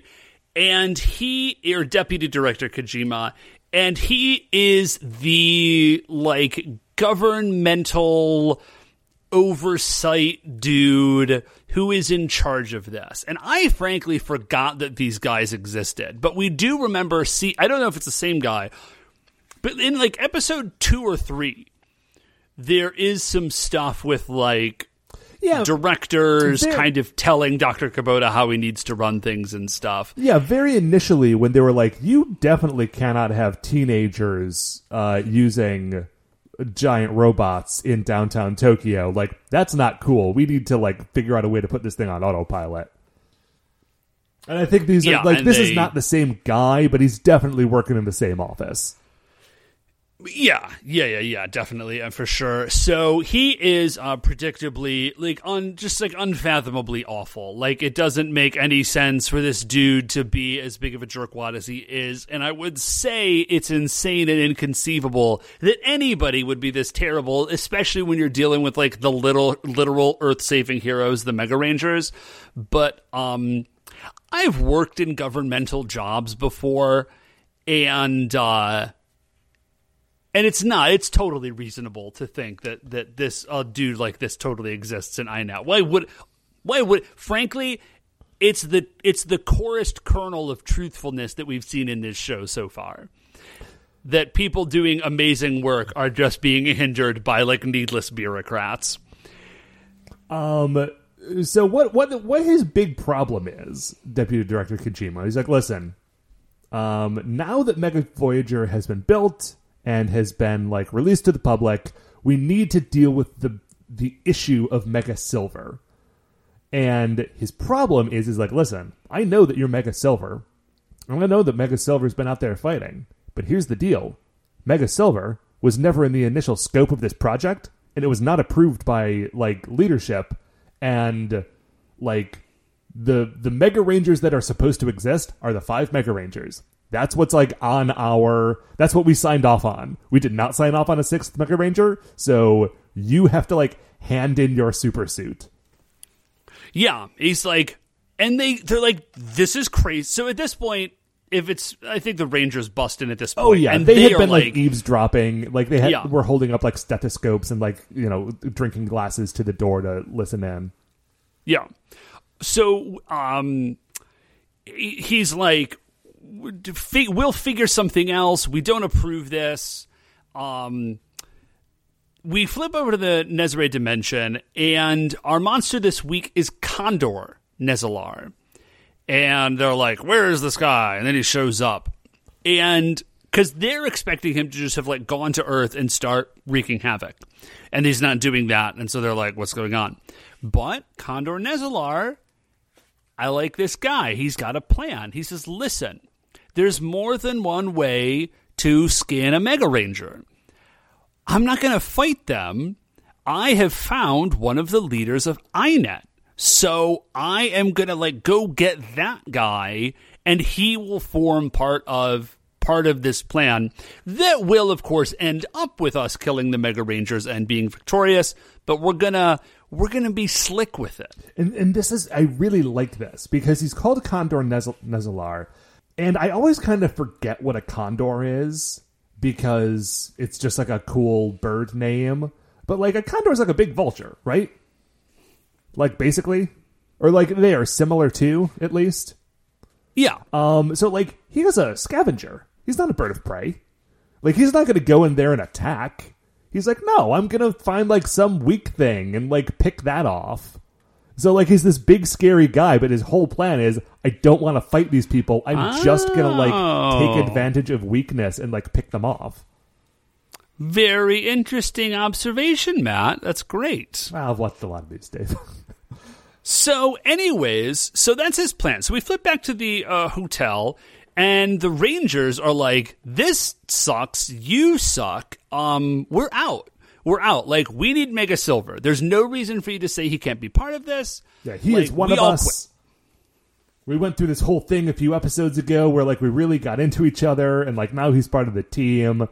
And he, or Deputy Director Kojima, and he is the, like, governmental oversight dude who is in charge of this. And I frankly forgot that these guys existed. But we do remember see I don't know if it's the same guy, but in like episode 2 or 3 there is some stuff with like Yeah, directors kind of telling Dr. Kubota how he needs to run things and stuff. Yeah, very initially when they were like, you definitely cannot have teenagers uh, using giant robots in downtown Tokyo. Like, that's not cool. We need to like figure out a way to put this thing on autopilot. And I think these Yeah, are like this is not the same guy, but he's definitely working in the same office. Yeah, yeah, yeah, yeah, definitely, and for sure. So he is uh, predictably like un just like unfathomably awful. Like it doesn't make any sense for this dude to be as big of a jerkwad as he is, and I would say it's insane and inconceivable that anybody would be this terrible, especially when you're dealing with like the little literal earth saving heroes, the Mega Rangers. But um, I've worked in governmental jobs before, and. uh and it's not. It's totally reasonable to think that that this uh, dude like this totally exists in INET. Why would? Why would? Frankly, it's the it's the chorused kernel of truthfulness that we've seen in this show so far. That people doing amazing work are just being hindered by like needless bureaucrats. Um. So what? What? What his big problem is, Deputy Director Kojima? He's like, listen. Um. Now that Mega Voyager has been built and has been like released to the public, we need to deal with the the issue of Mega Silver. And his problem is, is like, listen, I know that you're Mega Silver, I know that Mega Silver's been out there fighting. But here's the deal: Mega Silver was never in the initial scope of this project, and it was not approved by like leadership. And like the the Mega Rangers that are supposed to exist are the five Mega Rangers. That's what's like on our. That's what we signed off on. We did not sign off on a sixth Mega Ranger, so you have to like hand in your super suit. Yeah, he's like, and they they're like, this is crazy. So at this point, if it's, I think the Rangers busting at this point. Oh yeah, and they, had been like, eavesdropping, like they had Yeah. were holding up like stethoscopes and like you know drinking glasses to the door to listen in. Yeah. So um he's like "Fi- we'll figure something else. We don't approve this. Um we flip over to the Nezare dimension and our monster this week is Condor Nezalar. And they're like, "Where is this guy?" And then he shows up. And cuz they're expecting him to just have like gone to Earth and start wreaking havoc. And he's not doing that, and so they're like, "What's going on?" But Condor Nezalar I like this guy. He's got a plan. He says, listen, there's more than one way to skin a Mega Ranger. I'm not going to fight them. I have found one of the leaders of INET. So I am going to like go get that guy and he will form part of part of this plan that will of course end up with us killing the Mega Rangers and being victorious, but we're to we're to be slick with it. And and this is I really like this because he's called Condor Nezalar, and I always kind of forget what a condor is because it's just like a cool bird name. But like a condor is like a big vulture, right? Like basically, or like they are similar to at least. Yeah. Um, so like he is a scavenger. He's not a bird of prey. Like he's not going to go in there and attack. He's like, no, I'm going to find like some weak thing and like pick that off. So like he's this big scary guy, but his whole plan is I don't want to fight these people. I'm just going to like Oh. take advantage of weakness and like pick them off. Very interesting observation, Matt. That's great. Well, I've watched a lot of these, Dave. So, anyways, so that's his plan. So we flip back to the uh, hotel, and the Rangers are like, "This sucks. You suck. Um, we're out. We're out. Like, we need Mega Silver. There's no reason for you to say he can't be part of this. Yeah, he Like, is one of us. We went through this whole thing a few episodes ago where like we really got into each other, and like now he's part of the team.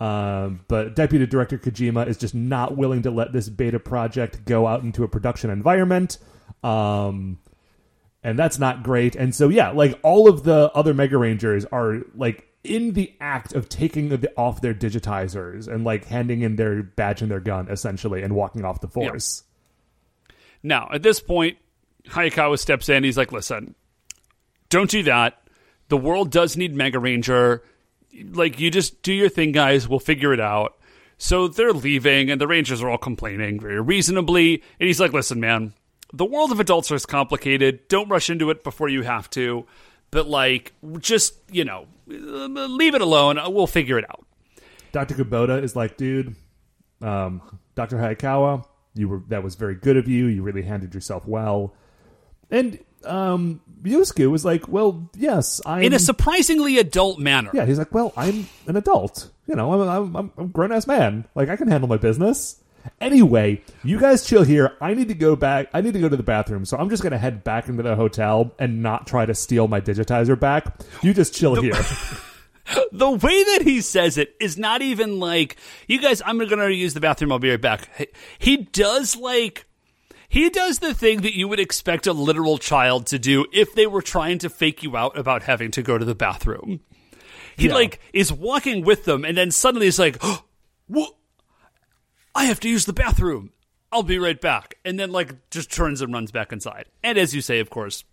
Um, but Deputy Director Kojima is just not willing to let this beta project go out into a production environment. Um, and that's not great. And so yeah, like all of the other Mega Rangers are like in the act of taking the, off their digitizers and like handing in their badge and their gun essentially and walking off the force. Now, at this point, Hayakawa steps in. He's like, listen, don't do that. The world does need Mega Ranger. Like, you just do your thing, guys. We'll figure it out. So they're leaving, and the Rangers are all complaining very reasonably. And he's like, listen, man, the world of adults is complicated. Don't rush into it before you have to. But, like, just, you know, leave it alone. We'll figure it out. Dr. Kubota is like, dude, um, Dr. Hayakawa, you were that was very good of you. You really handled yourself well. And um, Yusuke was like, well, yes, I'm. In a surprisingly adult manner. yeah, he's like, well, I'm an adult. You know, I'm I'm, I'm, I'm a grown ass man. Like, I can handle my business. Anyway, you guys chill here. I need to go back. I need to go to the bathroom, so I'm just gonna head back into the hotel and not try to steal my digitizer back. You just chill here. the way that he says it is not even like you guys i'm gonna use the bathroom i'll be right back He- he does like he does the thing that you would expect a literal child to do if they were trying to fake you out about having to go to the bathroom he Yeah. like is walking with them and then suddenly he's like oh, what i have to use the bathroom i'll be right back and then like just turns and runs back inside and as you say of course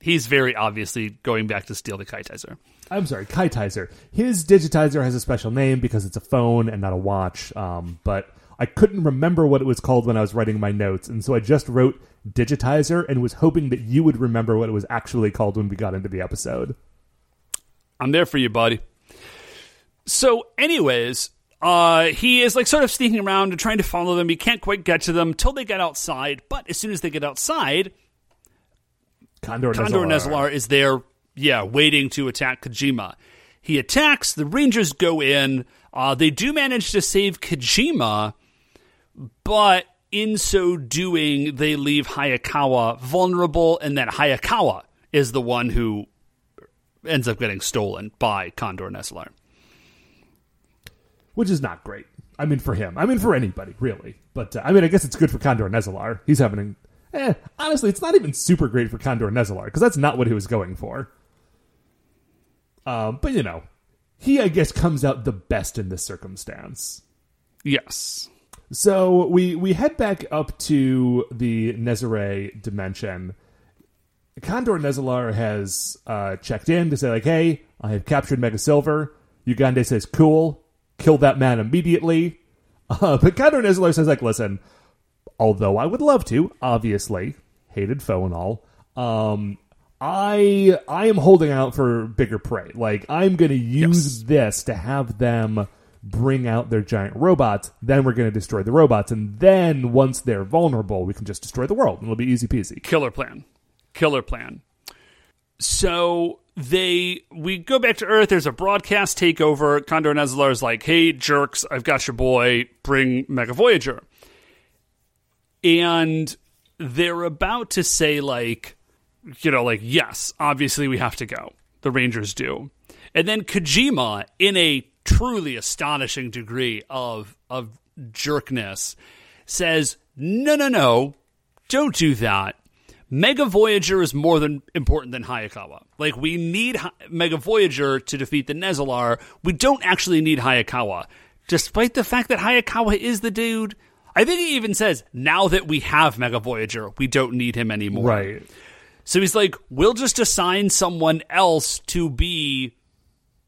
he's very obviously going back to steal the kitizer I'm sorry, Kaitizer. His digitizer has a special name because it's a phone and not a watch. Um, but I couldn't remember what it was called when I was writing my notes, and so I just wrote digitizer and was hoping that you would remember what it was actually called when we got into the episode. I'm there for you, buddy. So, anyways, uh, he is like sort of sneaking around and trying to follow them. He can't quite get to them till they get outside. But as soon as they get outside, Condor, Condor Nezalar. Is there, yeah, waiting to attack Kojima. He attacks. The Rangers go in. Uh, they do manage to save Kojima, but in so doing, they leave Hayakawa vulnerable, and then Hayakawa is the one who ends up getting stolen by Condor Nezalar. Which is not great. I mean, for him. I mean, for anybody, really. But uh, I mean, I guess it's good for Condor Nezalar. He's having. Eh, honestly, it's not even super great for Condor Nezalar because that's not what he was going for. Um, but you know, he I guess comes out the best in this circumstance. Yes. So we we head back up to the Nezare dimension. Condor Nezalar has uh, checked in to say like, "Hey, I have captured Mega Silver." Ugande says, "Cool, kill that man immediately." Uh, but Condor Nezalar says like, "Listen, although I would love to, obviously, hated foe and all, um, I I am holding out for bigger prey. Like I'm going to use this to have them bring out their giant robots. Then we're going to destroy the robots, and then once they're vulnerable, we can just destroy the world, and it'll be easy peasy. Killer plan. Killer plan. So they we go back to Earth. There's a broadcast takeover. Condor Nezalar is like, "Hey, jerks, I've got your boy. Bring Mega Voyager." And they're about to say like, you know, like, yes, obviously we have to go. The Rangers do. And then Kojima, in a truly astonishing degree of of jerkness, says, "No, no, no, don't do that. Mega Voyager is more than important than Hayakawa. Like we need Hi- Mega Voyager to defeat the Nezalar. We don't actually need Hayakawa, despite the fact that Hayakawa is the dude." I think he even says, "Now that we have Mega Voyager, we don't need him anymore." Right. So he's like, we'll just assign someone else to be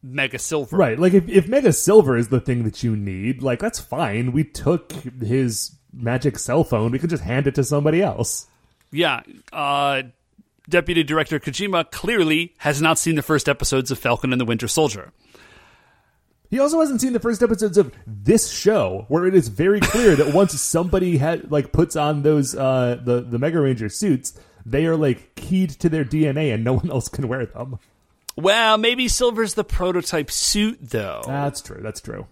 Mega Silver. Right. Like if, if Mega Silver is the thing that you need, like that's fine. We took his magic cell phone. We could just hand it to somebody else. Yeah. Uh, Deputy Director Kojima clearly has not seen the first episodes of Falcon and the Winter Soldier. He also hasn't seen the first episodes of this show, where it is very clear that once somebody had like puts on those uh the the Mega Ranger suits, they are like keyed to their DNA, and no one else can wear them. Well, maybe Silver's the prototype suit, though. That's true. That's true.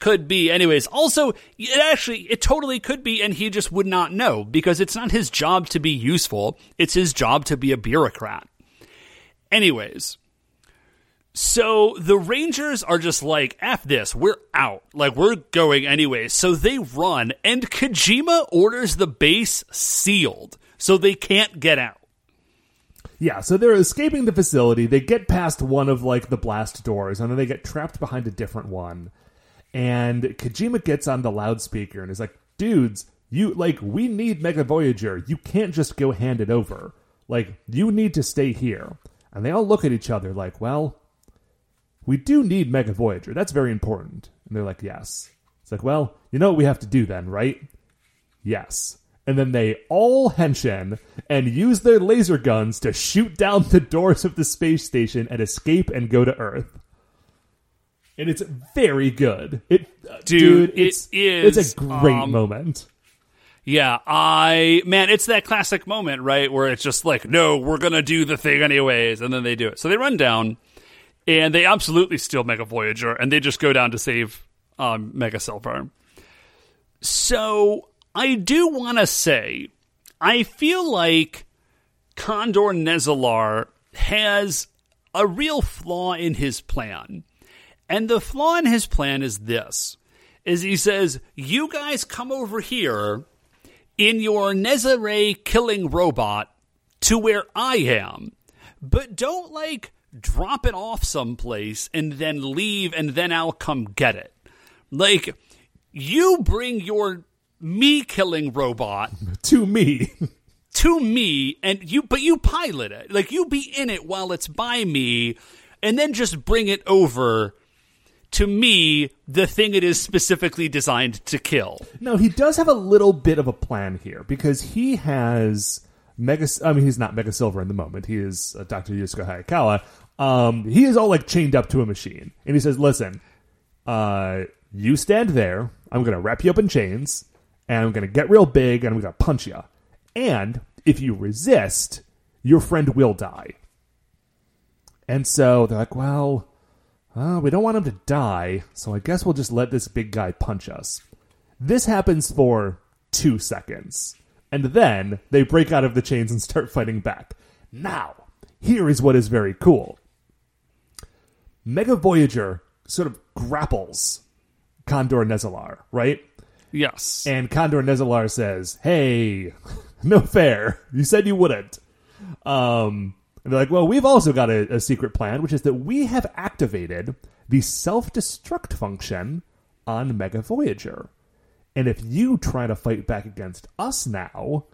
Could be. Anyways, also, it actually, it totally could be, and he just would not know because it's not his job to be useful. It's his job to be a bureaucrat. Anyways, so the Rangers are just like, F this, we're out. Like, we're going anyways. So they run, and Kojima orders the base sealed so they can't get out. Yeah, so they're escaping the facility. They get past one of like the blast doors, and then they get trapped behind a different one. And Kojima gets on the loudspeaker and is like, "Dudes, you like we need Mega Voyager. You can't just go hand it over. Like you need to stay here." And they all look at each other like, "Well, we do need Mega Voyager. That's very important." And they're like, "Yes." It's like, "Well, you know what we have to do then, right?" Yes. And then they all henshin and use their laser guns to shoot down the doors of the space station and escape and go to Earth. And it's very good. It, uh, Dude, it's, it is, It's a great um, moment. Yeah, I man, it's that classic moment, right, where it's just like, no, we're gonna do the thing anyways, and then they do it. So they run down, and they absolutely steal Mega Voyager, and they just go down to save um, Mega Silver. So I do want to say, I feel like Condor Nezalar has a real flaw in his plan. And the flaw in his plan is this is he says, You guys come over here in your Nezare killing robot to where I am, but don't like drop it off someplace and then leave and then I'll come get it. Like, you bring your me killing robot To me. to me and you but you pilot it like you be in it while it's by me and then just bring it over to me the thing it is specifically designed to kill no, he does have a little bit of a plan here because he has Mega. I mean, he's not Mega Silver in the moment. He is uh, Dr. Yusuke Hayakawa. Um, he is all like chained up to a machine. And he says, Listen, uh, you stand there. I'm going to wrap you up in chains. And I'm going to get real big and I'm going to punch you. And if you resist, your friend will die. And so they're like, Well, uh, we don't want him to die. So I guess we'll just let this big guy punch us. This happens for two seconds. And then they break out of the chains and start fighting back. Now, here is what is very cool. Mega Voyager sort of grapples Condor Nezalar, right? Yes. And Condor Nezalar says, "Hey, no fair. You said you wouldn't." Um, and they're like, "Well, we've also got a, a secret plan, which is that we have activated the self-destruct function on Mega Voyager, and if you try to fight back against us now,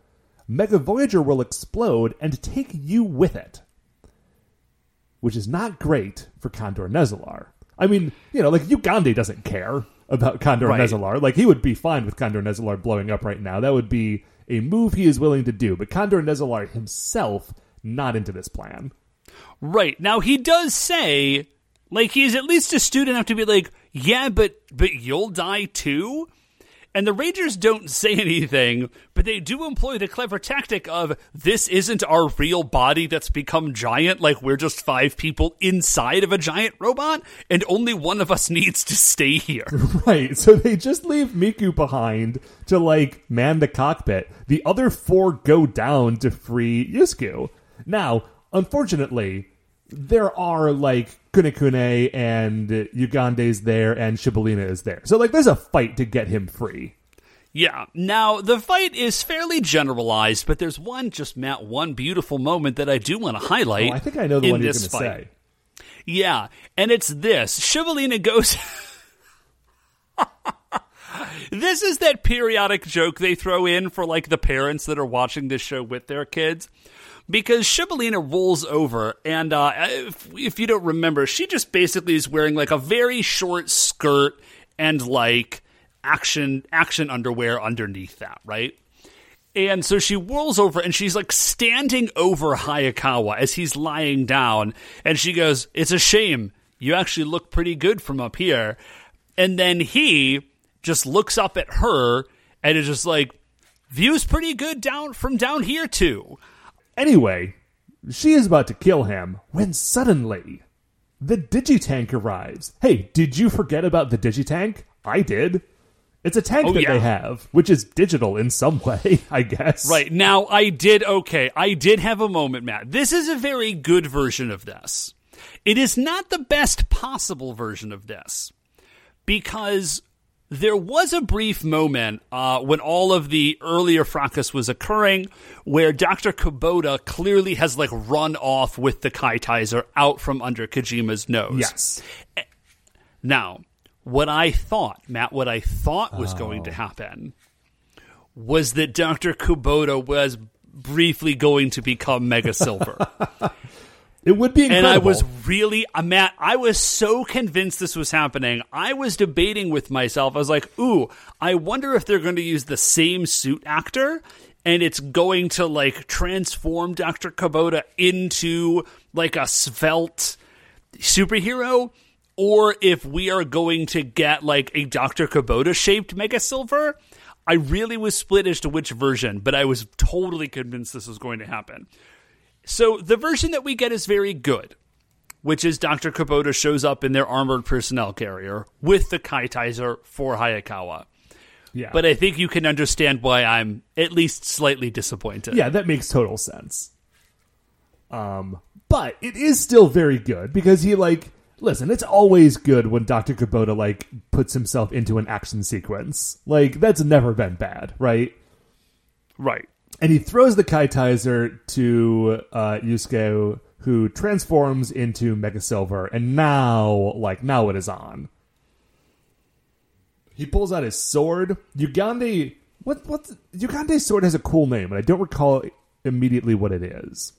Mega Voyager will explode and take you with it." Which is not great for Condor Nezalar. I mean, you know, like Ugande doesn't care about Condor Right. Nezalar. Like he would be fine with Condor Nezalar blowing up right now. That would be a move he is willing to do. But Condor Nezalar himself not into this plan. Right. Now he does say like he's at least astute enough to be like, "Yeah, but but you'll die too." And the Rangers don't say anything, but they do employ the clever tactic of this isn't our real body that's become giant, like we're just five people inside of a giant robot, and only one of us needs to stay here. Right. So they just leave Miku behind to like man the cockpit. The other four go down to free Yusuke. Now, unfortunately, there are like Kunekune and Ugande's there and Shibolina is there. So like there's a fight to get him free. Yeah. Now, the fight is fairly generalized, but there's one, just Matt, one beautiful moment that I do want to highlight. Oh, I think I know the one you're going to fight. say. Yeah, and it's this. Shivalina goes. this is that periodic joke they throw in for like the parents that are watching this show with their kids. Because Shivalina rolls over, and uh, if, if you don't remember, she just basically is wearing like a very short skirt and like action action underwear underneath that, right? And so she whirls over and she's like standing over Hayakawa as he's lying down. And she goes, It's a shame. You actually look pretty good from up here. And then he just looks up at her and is just like, View's pretty good down from down here, too. Anyway, she is about to kill him when suddenly the Digitank arrives. Hey, did you forget about the Digitank? I did. It's a tank Oh, that yeah. they have, which is digital in some way, I guess. Right. Now, I did, okay, I did have a moment, Matt. This is a very good version of this. It is not the best possible version of this because there was a brief moment uh, when all of the earlier fracas was occurring where Dr. Kubota clearly has like run off with the Kaitizer out from under Kojima's nose. Yes. Now, what I thought, Matt, what I thought was going Oh. to happen was that Dr. Kubota was briefly going to become Mega Silver. It would be incredible. and I was really, uh, Matt, I was so convinced this was happening. I was debating with myself. I was like, ooh, I wonder if they're going to use the same suit actor and it's going to like transform Dr. Kubota into like a svelte superhero or if we are going to get like a Dr. Kubota shaped Mega Silver. I really was split as to which version, but I was totally convinced this was going to happen. So the version that we get is very good, which is Dr. Kubota shows up in their armored personnel carrier with the Kaitizer for Hayakawa. yeah. But I think you can understand why I'm at least slightly disappointed. yeah, that makes total sense. Um, but it is still very good because he like listen. It's always good when Doctor Kubota like puts himself into an action sequence. Like that's never been bad, right? Right. And he throws the Kaitizer to uh, Yusuke, who transforms into Mega Silver, and now, like, now it is on. He pulls out his sword. Ugande, what? What? Ugande's sword has a cool name, and I don't recall immediately what it is.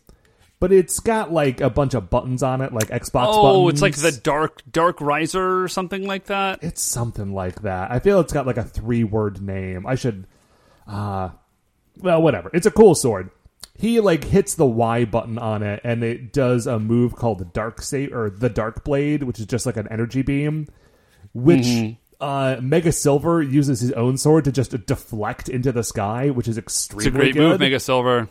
But it's got like a bunch of buttons on it, like Xbox buttons. Oh, it's like the dark dark riser or something like that. It's something like that. I feel it's got like a three word name. I should uh well, whatever. It's a cool sword. He like hits the Y button on it and it does a move called the Dark Sa- or the Dark Blade, which is just like an energy beam, which uh Mega Silver uses his own sword to just deflect into the sky, which is extremely It's a great good. move, Mega Silver.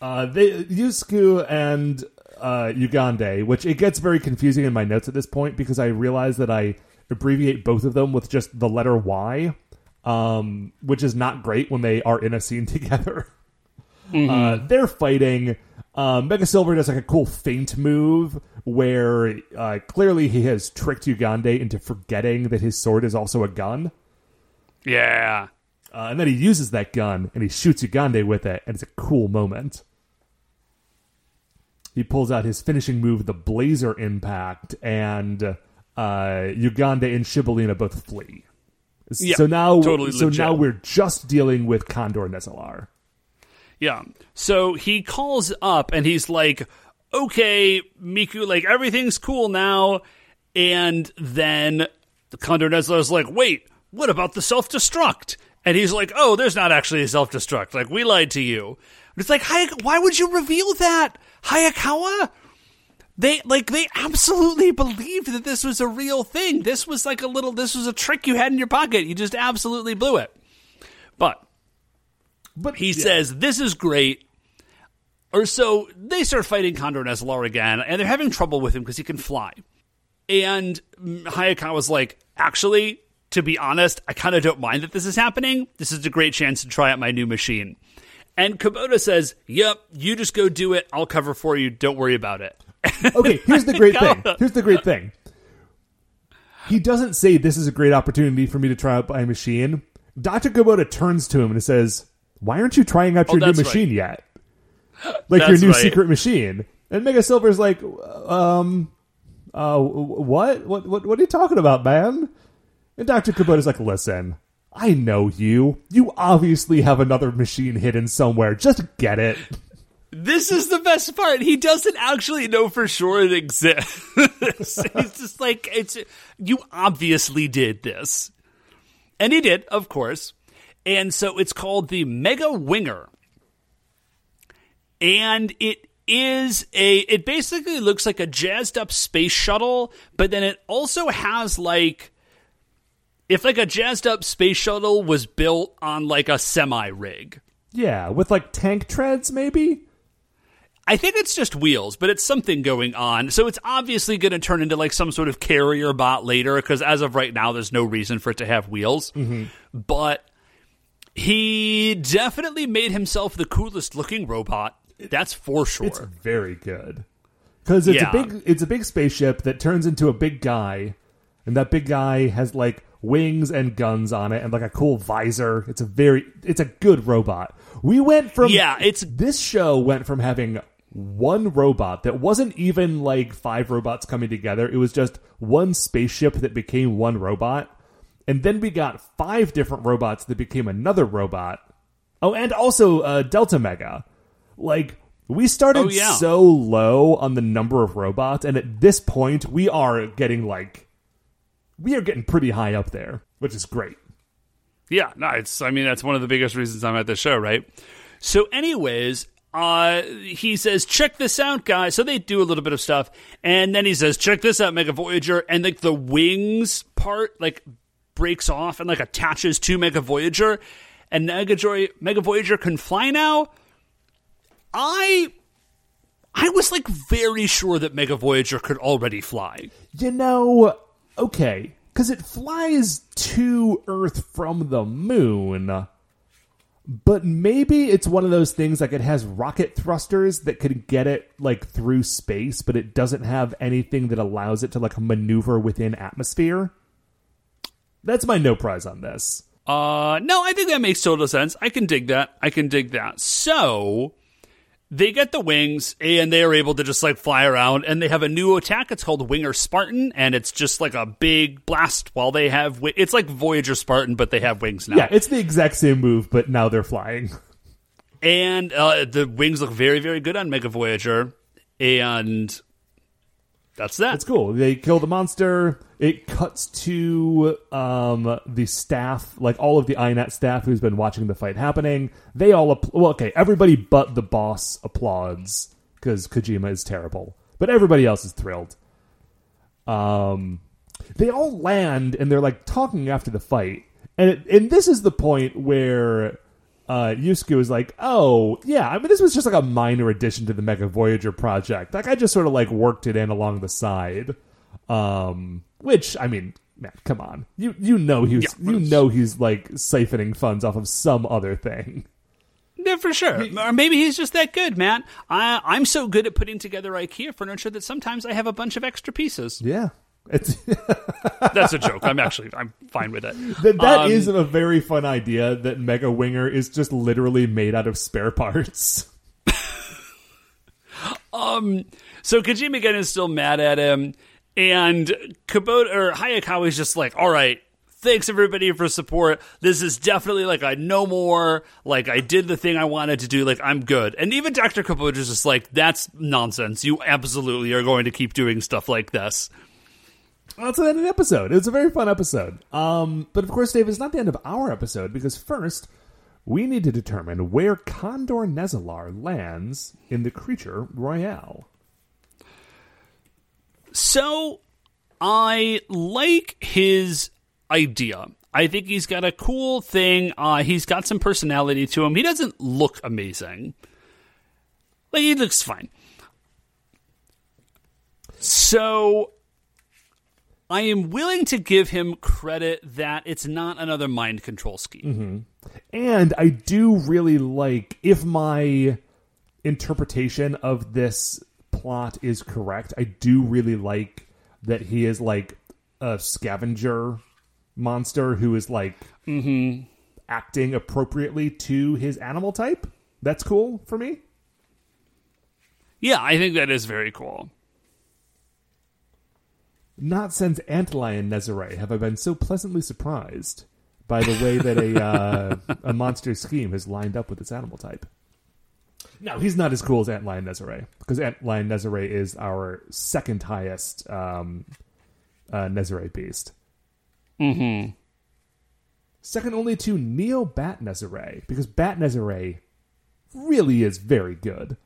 Uh, they Yusuke and uh, Ugande, which it gets very confusing in my notes at this point because I realize that I abbreviate both of them with just the letter Y. um, which is not great when they are in a scene together. Uh, they're fighting. Um, Mega Silver does like a cool feint move where uh, clearly he has tricked Ugande into forgetting that his sword is also a gun. Yeah. Uh, and then he uses that gun and he shoots Ugande with it, and it's a cool moment. He pulls out his finishing move, the Blazer Impact, and uh, Ugande and Shibolina both flee. Yeah, so now, totally so legit. now we're just dealing with Condor Nezalar. Yeah. So he calls up and he's like, okay, Miku, like everything's cool now. And then the Condor Nezalar's like, wait, what about the self destruct? And he's like, oh, there's not actually a self destruct. Like, we lied to you. And it's like, Hayek- why would you reveal that? Hayakawa? They like they absolutely believed that this was a real thing. This was like a little this was a trick you had in your pocket. You just absolutely blew it. But But he yeah. says, This is great. Or so they start fighting Condor Nezalar again, and they're having trouble with him because he can fly. And mm, Hayakawa's like, Actually, to be honest, I kind of don't mind that this is happening. This is a great chance to try out my new machine. And Kubota says, Yep, you just go do it. I'll cover for you. Don't worry about it. Okay, here's the great thing. Here's the great thing. He doesn't say this is a great opportunity for me to try out my machine. Dr. Kubota turns to him and says, Why aren't you trying out Oh, your new that's machine yet? Like your new right. secret machine. And Mega Silver's like, um, uh, what? What, what, what are you talking about, man? And Dr. Kubota's like, listen, I know you. You obviously have another machine hidden somewhere. Just get it. This is the best part. He doesn't actually know for sure it exists. He's just like, it's you obviously did this. And he did, of course. And so it's called the Mega Winger. And it is a it basically looks like a jazzed up space shuttle, but then it also has like if like a jazzed up space shuttle was built on like a semi rig. Yeah, with like tank treads, maybe? I think it's just wheels, but it's something going on. So it's obviously going to turn into like some sort of carrier bot later because as of right now, there's no reason for it to have wheels. Mm-hmm. But he definitely made himself the coolest looking robot. That's for sure. It's very good because it's Yeah. a big it's a big spaceship that turns into a big guy, and that big guy has like wings and guns on it and like a cool visor. It's a very it's a good robot. We went from Yeah, it's- this show went from having one robot that wasn't even like five robots coming together. It was just one spaceship that became one robot. And then we got five different robots that became another robot. Oh, and also uh, Delta Mega. Like we started Oh, yeah. so low on the number of robots, and at this point, we are getting like we are getting pretty high up there, which is great. Yeah, no, it's. I mean, that's one of the biggest reasons I'm at the show, right? So, anyways, uh, he says, "Check this out, guys." So they do a little bit of stuff, and then he says, "Check this out, Mega Voyager," and like the wings part like breaks off and like attaches to Mega Voyager, and Mega Mega Voyager can fly now. I. I was like very sure that Mega Voyager could already fly. You know, okay, because it flies to Earth from the moon. But maybe it's one of those things like it has rocket thrusters that could get it like through space, but it doesn't have anything that allows it to like maneuver within atmosphere. That's my no prize on this. Uh, no, I think that makes total sense. I can dig that. I can dig that. So they get the wings and they are able to just like fly around and they have a new attack. It's called Winger Spartan and it's just like a big blast while they have, wi- it's like Voyager Spartan, but they have wings now. Yeah, it's the exact same move, but now they're flying. And, uh, the wings look very, very good on Mega Voyager. And that's that. It's cool. They kill the monster. It cuts to um, the staff, like all of the INET staff who's been watching the fight happening. They all, app- well, okay, everybody but the boss applauds because Kojima is terrible, but everybody else is thrilled. Um, they all land and they're like talking after the fight, and it, and this is the point where uh, Yusuke was like, "Oh yeah, I mean this was just like a minor addition to the Mega Voyager project. Like I just sort of like worked it in along the side." Um, which I mean, Matt, come on. You you know he's Yeah, you know he's like siphoning funds off of some other thing. Yeah, for sure. Or maybe he's just that good, Matt. I, I'm so good at putting together IKEA furniture that sometimes I have a bunch of extra pieces. Yeah. That's a joke. I'm actually I'm fine with it. that that Um, is a very fun idea that Mega Winger is just literally made out of spare parts. Um so Kojima again is still mad at him, and Kubota or Hayakawa is just like, all right. Thanks everybody for support. This is definitely like I no more. Like I did the thing I wanted to do. Like I'm good. And even Dr. Kubota's just like, that's nonsense. You absolutely are going to keep doing stuff like this. That's the end of the episode. It was a very fun episode. Um, but of course, Dave, it's not the end of our episode because first we need to determine where Condor Nezalar lands in the creature royale. So I like his idea. I think he's got a cool thing. Uh, he's got some personality to him. He doesn't look amazing. Like he looks fine. So I am willing to give him credit that it's not another mind control scheme. Mm-hmm. And I do really like if my interpretation of this plot is correct, I do really like that he is like a scavenger monster who is like mm-hmm. acting appropriately to his animal type. That's cool for me. Yeah, I think that is very cool. Not since Antlion Nezare have I been so pleasantly surprised by the way that a uh, a monster scheme has lined up with its animal type. No, he's not as cool as Antlion Nezare because Antlion Nezare is our second highest um, uh, Nezare beast. Mm-hmm. Second only to Neo Bat Nezare because Bat Nezare really is very good.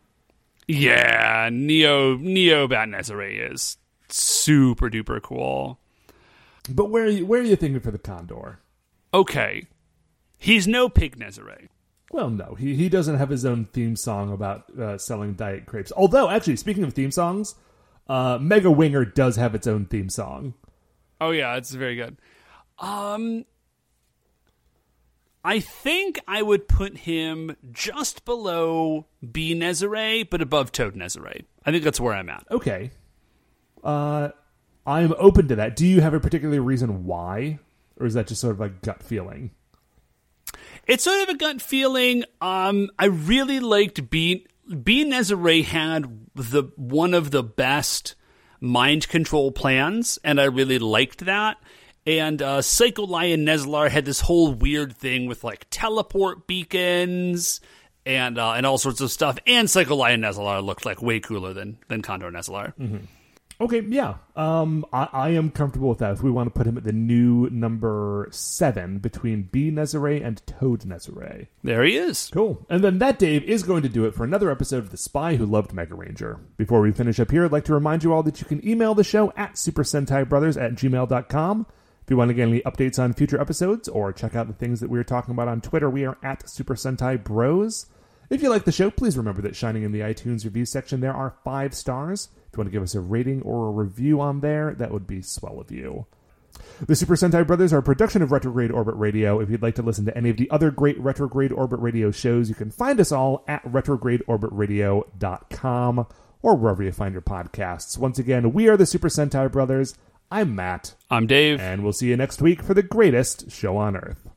Yeah, Neo Neo Bat Nezare is super duper cool. But where are you, where are you thinking for the Condor? Okay, he's no Pig Nezare. Well, no, he he doesn't have his own theme song about uh, selling diet crepes. Although, actually, speaking of theme songs, uh, Mega Winger does have its own theme song. Oh yeah, it's very good. Um, I think I would put him just below B Nezare, but above Toad Nezare. I think that's where I'm at. Okay, uh, I'm open to that. Do you have a particular reason why, or is that just sort of a gut feeling? It's sort of a gut feeling. Um, I really liked B. B Nezare had the one of the best mind control plans, and I really liked that. And uh, Psycho Lion Nezlar had this whole weird thing with like teleport beacons and uh, and all sorts of stuff. And Psycho Lion Nezlar looked like way cooler than than Condor Nezlar. Okay, yeah, um, I, I am comfortable with that. If we want to put him at the new number seven between B Nezare and Toad Nezare. There he is. Cool. And then that, Dave, is going to do it for another episode of The Spy Who Loved Mega Ranger. Before we finish up here, I'd like to remind you all that you can email the show at Super Sentai Brothers at gmail.com. If you want to get any updates on future episodes or check out the things that we are talking about on Twitter, we are at Super Sentai Bros. If you like the show, please remember that shining in the iTunes review section, there are five stars. If you want to give us a rating or a review on there, that would be swell of you. The Super Sentai Brothers are a production of Retrograde Orbit Radio. If you'd like to listen to any of the other great Retrograde Orbit Radio shows, you can find us all at retrogradeorbitradio.com or wherever you find your podcasts. Once again, we are the Super Sentai Brothers. I'm Matt, I'm Dave. and we'll see you next week for the greatest show on Earth.